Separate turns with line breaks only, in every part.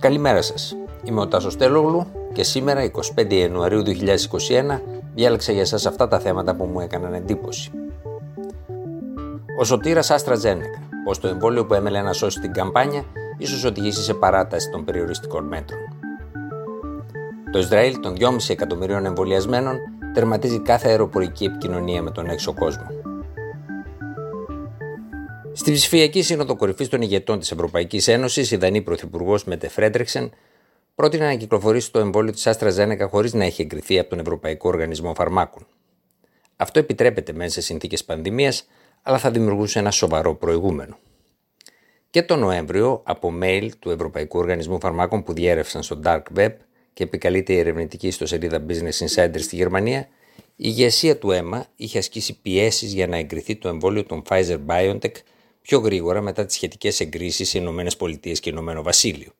Καλημέρα σας. Είμαι ο Τάσος Τέλογλου και σήμερα 25 Ιανουαρίου 2021 διάλεξα για σας αυτά τα θέματα που μου έκαναν εντύπωση. Ο σωτήρας Άστρα Τζένεκα, πως το εμβόλιο που έμελε να σώσει την καμπάνια ίσως οδηγήσει σε παράταση των περιοριστικών μέτρων. Το Ισραήλ των 2,5 εκατομμυρίων εμβολιασμένων τερματίζει κάθε αεροπορική επικοινωνία με τον έξω κόσμο. Στη ψηφιακή σύνοδο κορυφής των ηγετών της Ευρωπαϊκής Ένωσης, η Δανή Πρωθυπουργός Μετε Φρέντρεξεν πρότεινε να κυκλοφορήσει το εμβόλιο της Άστρα Ζένεκα χωρίς να έχει εγκριθεί από τον Ευρωπαϊκό Οργανισμό Φαρμάκων. Αυτό επιτρέπεται μέσα σε συνθήκες πανδημίας, αλλά θα δημιουργούσε ένα σοβαρό προηγούμενο. Και το Νοέμβριο, από mail του Ευρωπαϊκού Οργανισμού Φαρμάκων που διέρευσαν στο Dark Web και επικαλείται η ερευνητική ιστοσελίδα Business Insider στη Γερμανία, η ηγεσία του αίμα είχε ασκήσει πιέσεις για να εγκριθεί το εμβόλιο των Pfizer BioNTech πιο γρήγορα μετά τις σχετικές εγκρίσεις σε ΗΠΑ και Ηνωμένο Βασίλειο.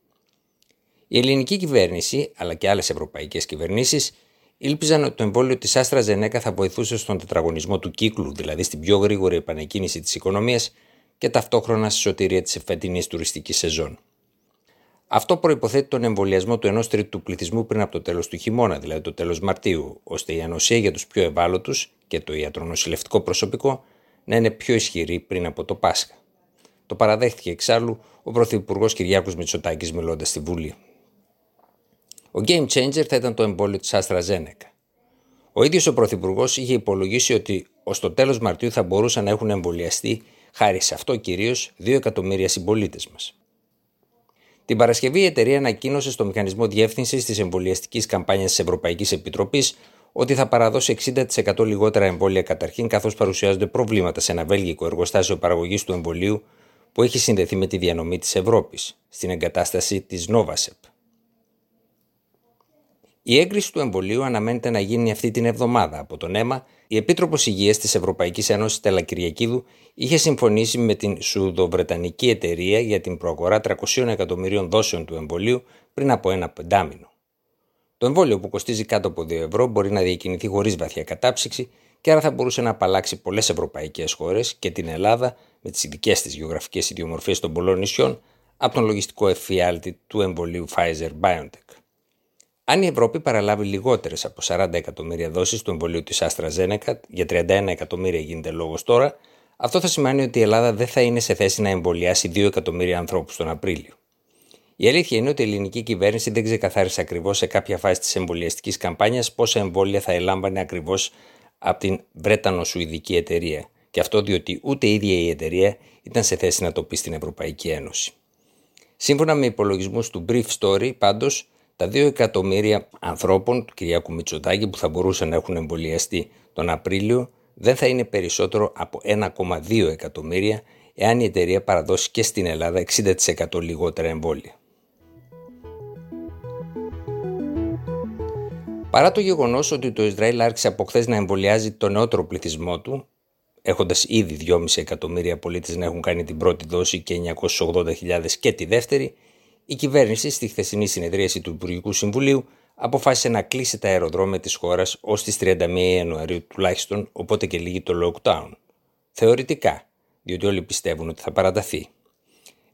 Η ελληνική κυβέρνηση, αλλά και άλλες ευρωπαϊκές κυβερνήσεις, ήλπιζαν ότι το εμβόλιο της Άστρα Ζενέκα θα βοηθούσε στον τετραγωνισμό του κύκλου, δηλαδή στην πιο γρήγορη επανεκκίνηση της οικονομίας και ταυτόχρονα στη σωτηρία της φετινής τουριστικής σεζόν. Αυτό προποθέτει τον εμβολιασμό του ενός τρίτου του πληθυσμού πριν από το τέλος του χειμώνα, δηλαδή το τέλος Μαρτίου, ώστε η ανοσία για τους πιο ευάλωτους και το ιατρονοσηλευτικό προσωπικό να είναι πιο ισχυρή πριν από το Πάσχα. Το παραδέχτηκε εξάλλου ο Πρωθυπουργός Κυριάκος Μητσοτάκης μιλώντας στη Βουλή. Ο game changer θα ήταν το εμβόλιο της AstraZeneca. Ο ίδιος ο Πρωθυπουργός είχε υπολογίσει ότι ως το τέλος Μαρτίου θα μπορούσαν να έχουν εμβολιαστεί, χάρη σε αυτό κυρίως, 2 εκατομμύρια συμπολίτες μας. Την Παρασκευή η εταιρεία ανακοίνωσε στο μηχανισμό διεύθυνσης της εμβολιαστικής καμπάνιας της Ευρωπαϊκής Επιτροπής ότι θα παραδώσει 60% λιγότερα εμβόλια καταρχήν, καθώς παρουσιάζονται προβλήματα σε ένα βέλγικο εργοστάσιο παραγωγής του εμβολίου που έχει συνδεθεί με τη διανομή της Ευρώπης, στην εγκατάσταση της Novasep. Η έγκριση του εμβολίου αναμένεται να γίνει αυτή την εβδομάδα. Από τον αίμα, η Επίτροπος Υγείας της Ευρωπαϊκής Ένωσης Τελα Κυριακίδου είχε συμφωνήσει με την Σουδοβρετανική εταιρεία για την προαγορά 300 εκατομμυρίων δόσεων του εμβολίου πριν από ένα πεντάμινο. Το εμβόλιο που κοστίζει κάτω από 2 ευρώ μπορεί να διακινηθεί χωρίς βαθιά κατάψυξη και άρα θα μπορούσε να απαλλάξει πολλές ευρωπαϊκές χώρες και την Ελλάδα με τις ειδικέ της γεωγραφικές ιδιομορφίες των πολλών νησιών από τον λογιστικό εφιάλτη του εμβολίου Pfizer BioNTech. Αν η Ευρώπη παραλάβει λιγότερες από 40 εκατομμύρια δόσεις του εμβολίου της AstraZeneca, για 31 εκατομμύρια γίνεται λόγος τώρα, αυτό θα σημαίνει ότι η Ελλάδα δεν θα είναι σε θέση να εμβολιάσει 2 εκατομμύρια ανθρώπους τον Απρίλιο. Η αλήθεια είναι ότι η ελληνική κυβέρνηση δεν ξεκαθάρισε ακριβώς σε κάποια φάση της εμβολιαστικής καμπάνιας πόσα εμβόλια θα ελάμβανε ακριβώς από την Βρετανο-Σουηδική εταιρεία. Και αυτό διότι ούτε η ίδια η εταιρεία ήταν σε θέση να το πει στην Ευρωπαϊκή Ένωση. Σύμφωνα με υπολογισμούς του Brief Story, πάντως, τα 2 εκατομμύρια ανθρώπων του Κυριακού Μητσοτάκη που θα μπορούσαν να έχουν εμβολιαστεί τον Απρίλιο δεν θα είναι περισσότερο από 1,2 εκατομμύρια εάν η εταιρεία παραδώσει και στην Ελλάδα 60% λιγότερα εμβόλια. Παρά το γεγονός ότι το Ισραήλ άρχισε από χθες να εμβολιάζει τον νεότερο πληθυσμό του, έχοντας ήδη 2,5 εκατομμύρια πολίτες να έχουν κάνει την πρώτη δόση και 980.000 και τη δεύτερη, η κυβέρνηση στη χθεσινή συνεδρίαση του Υπουργικού Συμβουλίου αποφάσισε να κλείσει τα αεροδρόμια της χώρας ως τις 31 Ιανουαρίου τουλάχιστον, οπότε και λύγει το lockdown. Θεωρητικά, διότι όλοι πιστεύουν ότι θα παραταθεί.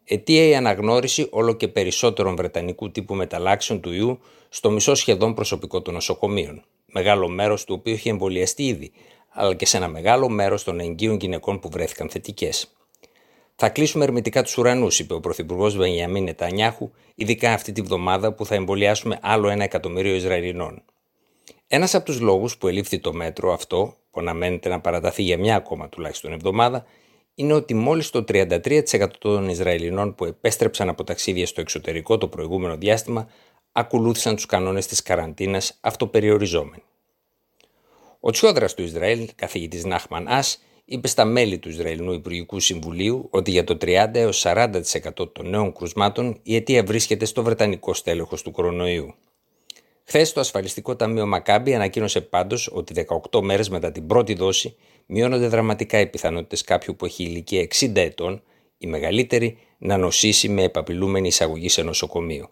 Αιτία η αναγνώριση όλο και περισσότερων βρετανικού τύπου μεταλλάξεων του ιού στο μισό σχεδόν προσωπικό των νοσοκομείων, μεγάλο μέρος του οποίου έχει εμβολιαστεί ήδη, αλλά και σε ένα μεγάλο μέρος των εγγύων γυναικών που βρέθηκαν θετικές. Θα κλείσουμε ερμητικά τους ουρανούς, είπε ο Πρωθυπουργός Βενιαμίν Νετανιάχου, ειδικά αυτή τη βδομάδα που θα εμβολιάσουμε άλλο ένα εκατομμύριο Ισραηλινών. Ένας από τους λόγους που ελήφθη το μέτρο αυτό, που αναμένεται να παραταθεί για μια ακόμα τουλάχιστον εβδομάδα, είναι ότι μόλις το 33% των Ισραηλινών που επέστρεψαν από ταξίδια στο εξωτερικό το προηγούμενο διάστημα ακολούθησαν τους κανόνες της καραντίνας αυτοπεριοριζόμενοι. Ο τσιόδρας του Ισραήλ, καθηγητής Νάχμαν Α, είπε στα μέλη του Ισραηλινού Υπουργικού Συμβουλίου ότι για το 30 έως 40% των νέων κρουσμάτων η αιτία βρίσκεται στο βρετανικό στέλεχος του κορονοϊού. Χθες το ασφαλιστικό ταμείο Μακάμπι ανακοίνωσε πάντως ότι 18 μέρες μετά την πρώτη δόση μειώνονται δραματικά οι πιθανότητες κάποιου που έχει ηλικία 60 ετών, η μεγαλύτερη, να νοσήσει με επαπειλούμενη εισαγωγή σε νοσοκομείο.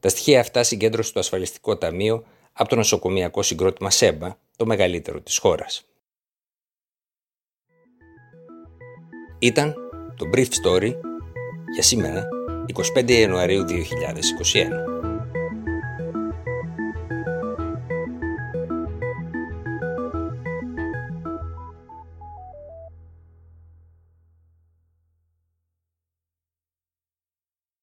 Τα στοιχεία αυτά συγκέντρωσε το ασφαλιστικό ταμείο από το νοσοκομιακό συγκρότημα ΣΕΜΠΑ, το μεγαλύτερο της χώρας. Ήταν το Brief Story για σήμερα 25 Ιανουαρίου 2021.